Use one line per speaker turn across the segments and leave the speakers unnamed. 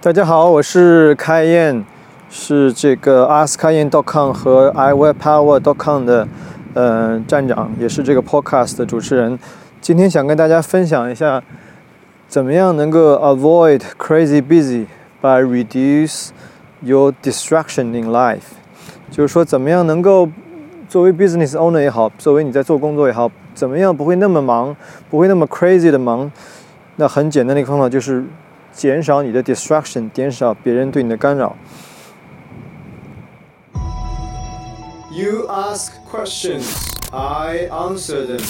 大家好，我是开彦，是这个 askkayan.com 和 iwebpower.com 的呃站长，也是这个 podcast 的主持人。今天想跟大家分享一下，怎么样能够 avoid crazy busy by reduce your distraction in life。就是说，怎么样能够作为 business owner 也好，作为你在做工作也好，怎么样不会那么忙，不会那么 crazy 的忙？那很简单的一个方法就是减少你的 distraction，减少别人对你的干扰。You ask questions, I answer them.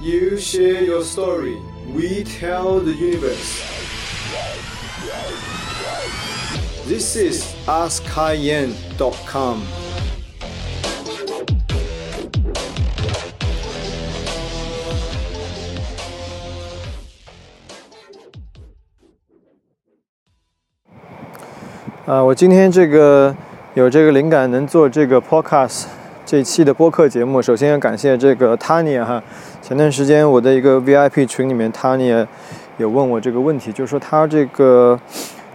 You share your story, we tell the universe. This is AskKaiYan.com. 啊，我今天这个有这个灵感，能做这个 podcast 这期的播客节目。首先要感谢这个 Tanya 哈，前段时间我的一个 VIP 群里面，Tanya 有问我这个问题，就是说他这个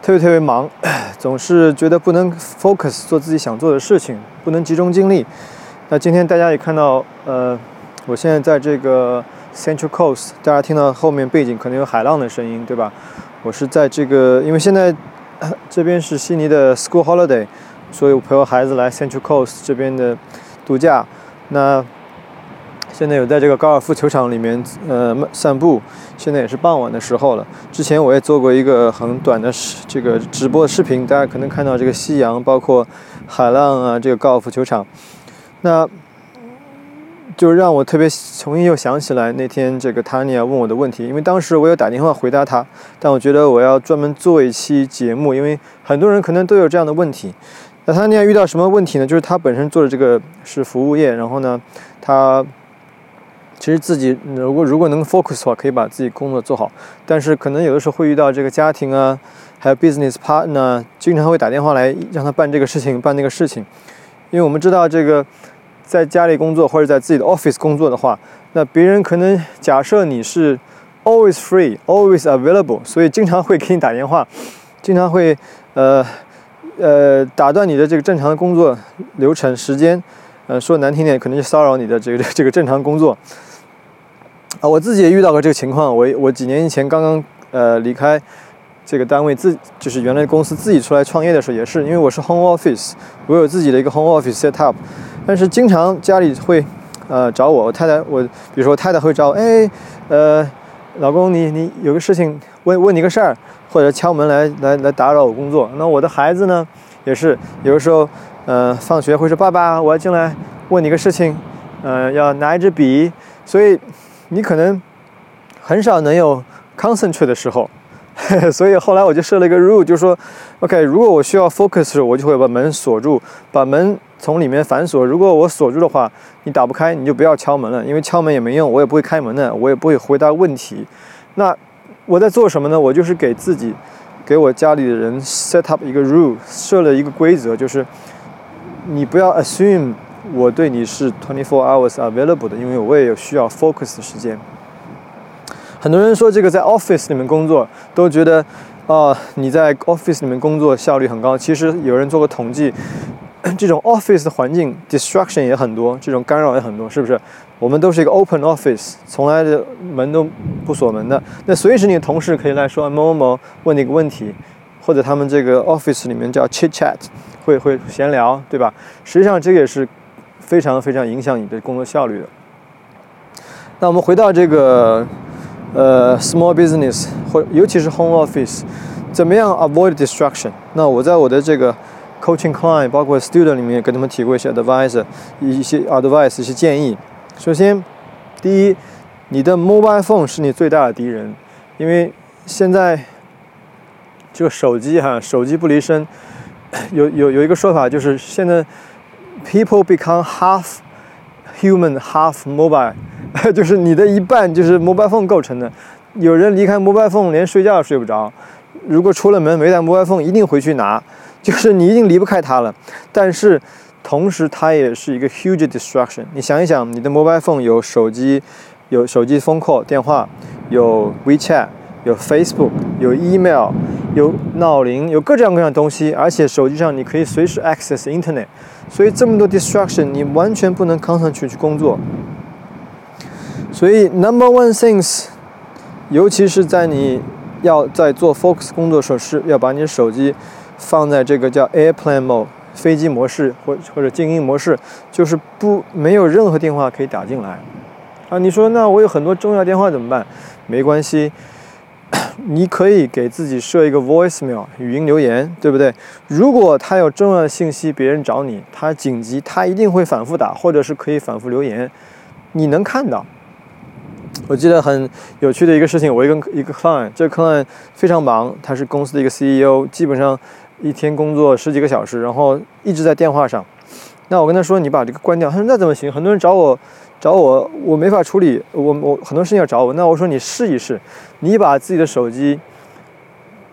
特别特别忙，总是觉得不能 focus 做自己想做的事情，不能集中精力。那今天大家也看到，呃，我现在在这个 Central Coast，大家听到后面背景可能有海浪的声音，对吧？我是在这个，因为现在。这边是悉尼的 School Holiday，所以我陪我孩子来 Central Coast 这边的度假。那现在有在这个高尔夫球场里面呃散步，现在也是傍晚的时候了。之前我也做过一个很短的这个直播视频，大家可能看到这个夕阳，包括海浪啊，这个高尔夫球场。那就让我特别重新又想起来那天这个 Tanya 问我的问题，因为当时我有打电话回答他，但我觉得我要专门做一期节目，因为很多人可能都有这样的问题。那 Tanya 遇到什么问题呢？就是他本身做的这个是服务业，然后呢，他其实自己如果如果能 focus 的话，可以把自己工作做好，但是可能有的时候会遇到这个家庭啊，还有 business partner，经常会打电话来让他办这个事情，办那个事情，因为我们知道这个。在家里工作或者在自己的 office 工作的话，那别人可能假设你是 always free, always available，所以经常会给你打电话，经常会呃呃打断你的这个正常的工作流程时间，呃说难听点，可能就骚扰你的这个 这个正常工作。啊，我自己也遇到过这个情况，我我几年前刚刚呃离开。这个单位自就是原来公司自己出来创业的时候也是，因为我是 home office，我有自己的一个 home office set up，但是经常家里会呃找我，我太太我比如说我太太会找我，哎呃老公你你有个事情问问你个事儿，或者敲门来来来打扰我工作。那我的孩子呢也是有的时候呃放学会说爸爸我要进来问你个事情，呃要拿一支笔，所以你可能很少能有 concentrate 的时候。所以后来我就设了一个 rule，就是说，OK，如果我需要 focus，我就会把门锁住，把门从里面反锁。如果我锁住的话，你打不开，你就不要敲门了，因为敲门也没用，我也不会开门的，我也不会回答问题。那我在做什么呢？我就是给自己，给我家里的人 set up 一个 rule，设了一个规则，就是你不要 assume 我对你是 twenty four hours available 的，因为我也有需要 focus 的时间。很多人说这个在 office 里面工作都觉得，啊，你在 office 里面工作效率很高。其实有人做过统计，这种 office 的环境 distraction 也很多，这种干扰也很多，是不是？我们都是一个 open office，从来的门都不锁门的。那随时你的同事可以来说某某某问你个问题，或者他们这个 office 里面叫 chit chat，会会闲聊，对吧？实际上这个也是非常非常影响你的工作效率的。那我们回到这个。呃，small business 或尤其是 home office，怎么样 avoid distraction？那我在我的这个 coaching client 包括 student 里面跟他们提过一些 advice，一些 advice 一些建议。首先，第一，你的 mobile phone 是你最大的敌人，因为现在这个手机哈，手机不离身。有有有一个说法就是现在 people become half human half mobile。就是你的一半就是 mobile phone 构成的，有人离开 mobile phone 连睡觉都睡不着，如果出了门没带 mobile phone 一定回去拿，就是你一定离不开它了。但是同时它也是一个 huge distraction。你想一想，你的 mobile phone 有手机，有手机 phone call 电话，有 WeChat，有 Facebook，有 email，有闹铃，有各种各样的东西，而且手机上你可以随时 access internet，所以这么多 distraction，你完全不能 concentrate 去工作。所以 number one things，尤其是在你要在做 focus 工作的时候，是要把你的手机放在这个叫 airplane mode 飞机模式或或者静音模式，就是不没有任何电话可以打进来。啊，你说那我有很多重要电话怎么办？没关系，你可以给自己设一个 voicemail 语音留言，对不对？如果他有重要的信息，别人找你，他紧急，他一定会反复打，或者是可以反复留言，你能看到。我记得很有趣的一个事情，我一个一个 client，这个 client 非常忙，他是公司的一个 CEO，基本上一天工作十几个小时，然后一直在电话上。那我跟他说：“你把这个关掉。”他说：“那怎么行？很多人找我。”找我，我没法处理，我我很多事情要找我。那我说你试一试，你把自己的手机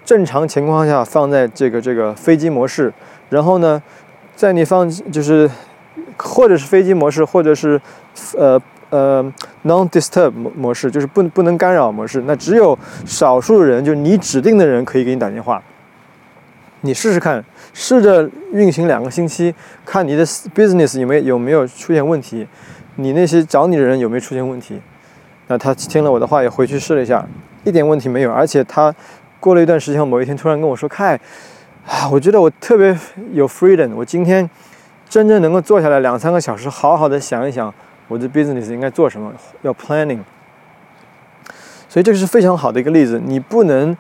正常情况下放在这个这个飞机模式，然后呢，在你放就是或者是飞机模式，或者是呃呃 non disturb 模模式，就是不不能干扰模式。那只有少数人，就你指定的人可以给你打电话。你试试看，试着运行两个星期，看你的 business 有没有有没有出现问题。你那些找你的人有没有出现问题？那他听了我的话也回去试了一下，一点问题没有。而且他过了一段时间，某一天突然跟我说：“凯，啊，我觉得我特别有 freedom，我今天真正能够坐下来两三个小时，好好的想一想我的 business 应该做什么，要 planning。”所以这个是非常好的一个例子。你不能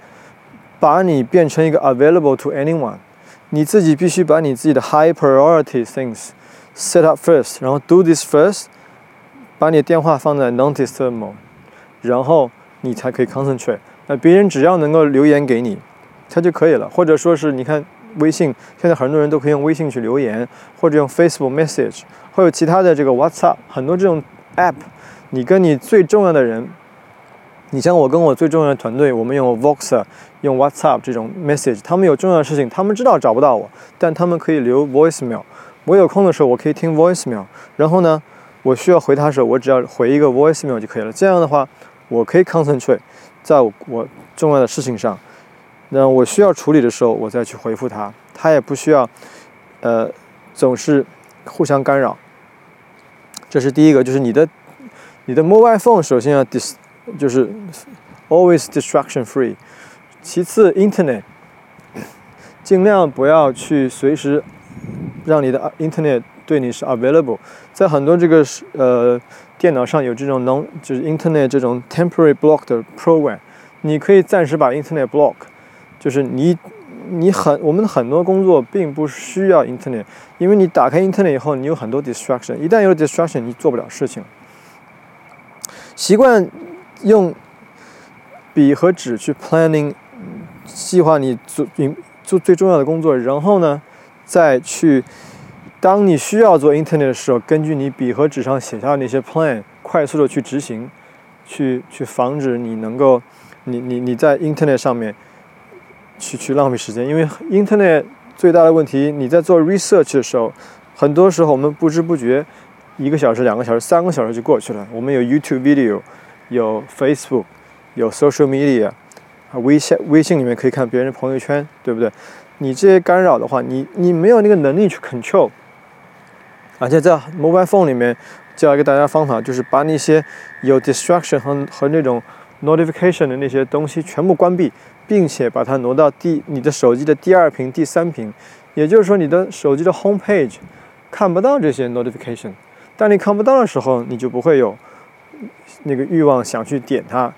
把你变成一个 available to anyone，你自己必须把你自己的 high priority things set up first，然后 do this first。把你的电话放在 non-disturb mode，然后你才可以 concentrate。那别人只要能够留言给你，他就可以了。或者说是你看微信，现在很多人都可以用微信去留言，或者用 Facebook Message，或者其他的这个 WhatsApp，很多这种 app，你跟你最重要的人，你像我跟我最重要的团队，我们用 Voxer，用 WhatsApp 这种 message，他们有重要的事情，他们知道找不到我，但他们可以留 voicemail。我有空的时候，我可以听 voicemail，然后呢？我需要回他的时候，我只要回一个 voicemail 就可以了。这样的话，我可以 concentrate 在我重要的事情上。那我需要处理的时候，我再去回复他。他也不需要，呃，总是互相干扰。这是第一个，就是你的你的 mobile phone 首先要 dis 就是 always distraction free。其次，internet 尽量不要去随时让你的 internet。对你是 available，在很多这个呃电脑上有这种能就是 internet 这种 temporary block 的 program，你可以暂时把 internet block，就是你你很我们很多工作并不需要 internet，因为你打开 internet 以后，你有很多 distraction，一旦有了 distraction，你做不了事情。习惯用笔和纸去 planning 计划你做你做最重要的工作，然后呢再去。当你需要做 Internet 的时候，根据你笔和纸上写下的那些 plan，快速的去执行，去去防止你能够，你你你在 Internet 上面去去浪费时间。因为 Internet 最大的问题，你在做 research 的时候，很多时候我们不知不觉一个小时、两个小时、三个小时就过去了。我们有 YouTube video，有 Facebook，有 social media，啊微信微信里面可以看别人朋友圈，对不对？你这些干扰的话，你你没有那个能力去 control。而且在 mobile phone 里面教一个大家方法，就是把那些有 distraction 和和那种 notification 的那些东西全部关闭，并且把它挪到第你的手机的第二屏、第三屏。也就是说，你的手机的 home page 看不到这些 notification。当你看不到的时候，你就不会有那个欲望想去点它。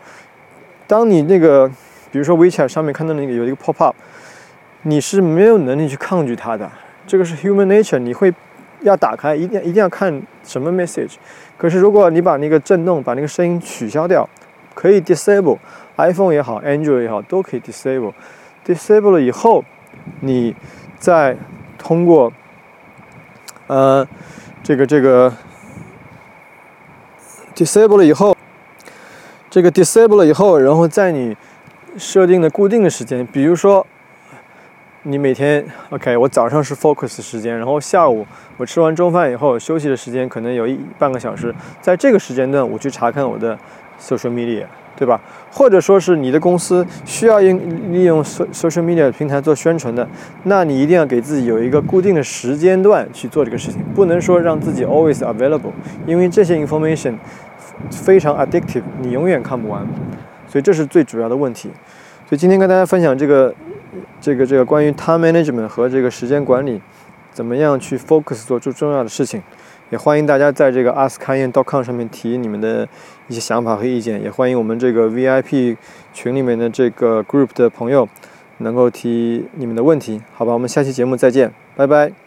当你那个，比如说 WeChat 上面看到那个有一个 pop up，你是没有能力去抗拒它的。这个是 human nature，你会。要打开，一定一定要看什么 message。可是如果你把那个震动、把那个声音取消掉，可以 disable，iPhone 也好，Android 也好，都可以 disable。disable 了以后，你再通过呃这个这个 disable 了以后，这个 disable 了以后，然后在你设定的固定的时间，比如说。你每天 OK，我早上是 focus 时间，然后下午我吃完中饭以后休息的时间可能有一半个小时，在这个时间段我去查看我的 social media，对吧？或者说是你的公司需要用利用 social media 平台做宣传的，那你一定要给自己有一个固定的时间段去做这个事情，不能说让自己 always available，因为这些 information 非常 addictive，你永远看不完，所以这是最主要的问题。所以今天跟大家分享这个这个这个关于 time management 和这个时间管理，怎么样去 focus 做最重要的事情。也欢迎大家在这个 askkan.com 上面提你们的一些想法和意见，也欢迎我们这个 VIP 群里面的这个 group 的朋友能够提你们的问题，好吧？我们下期节目再见，拜拜。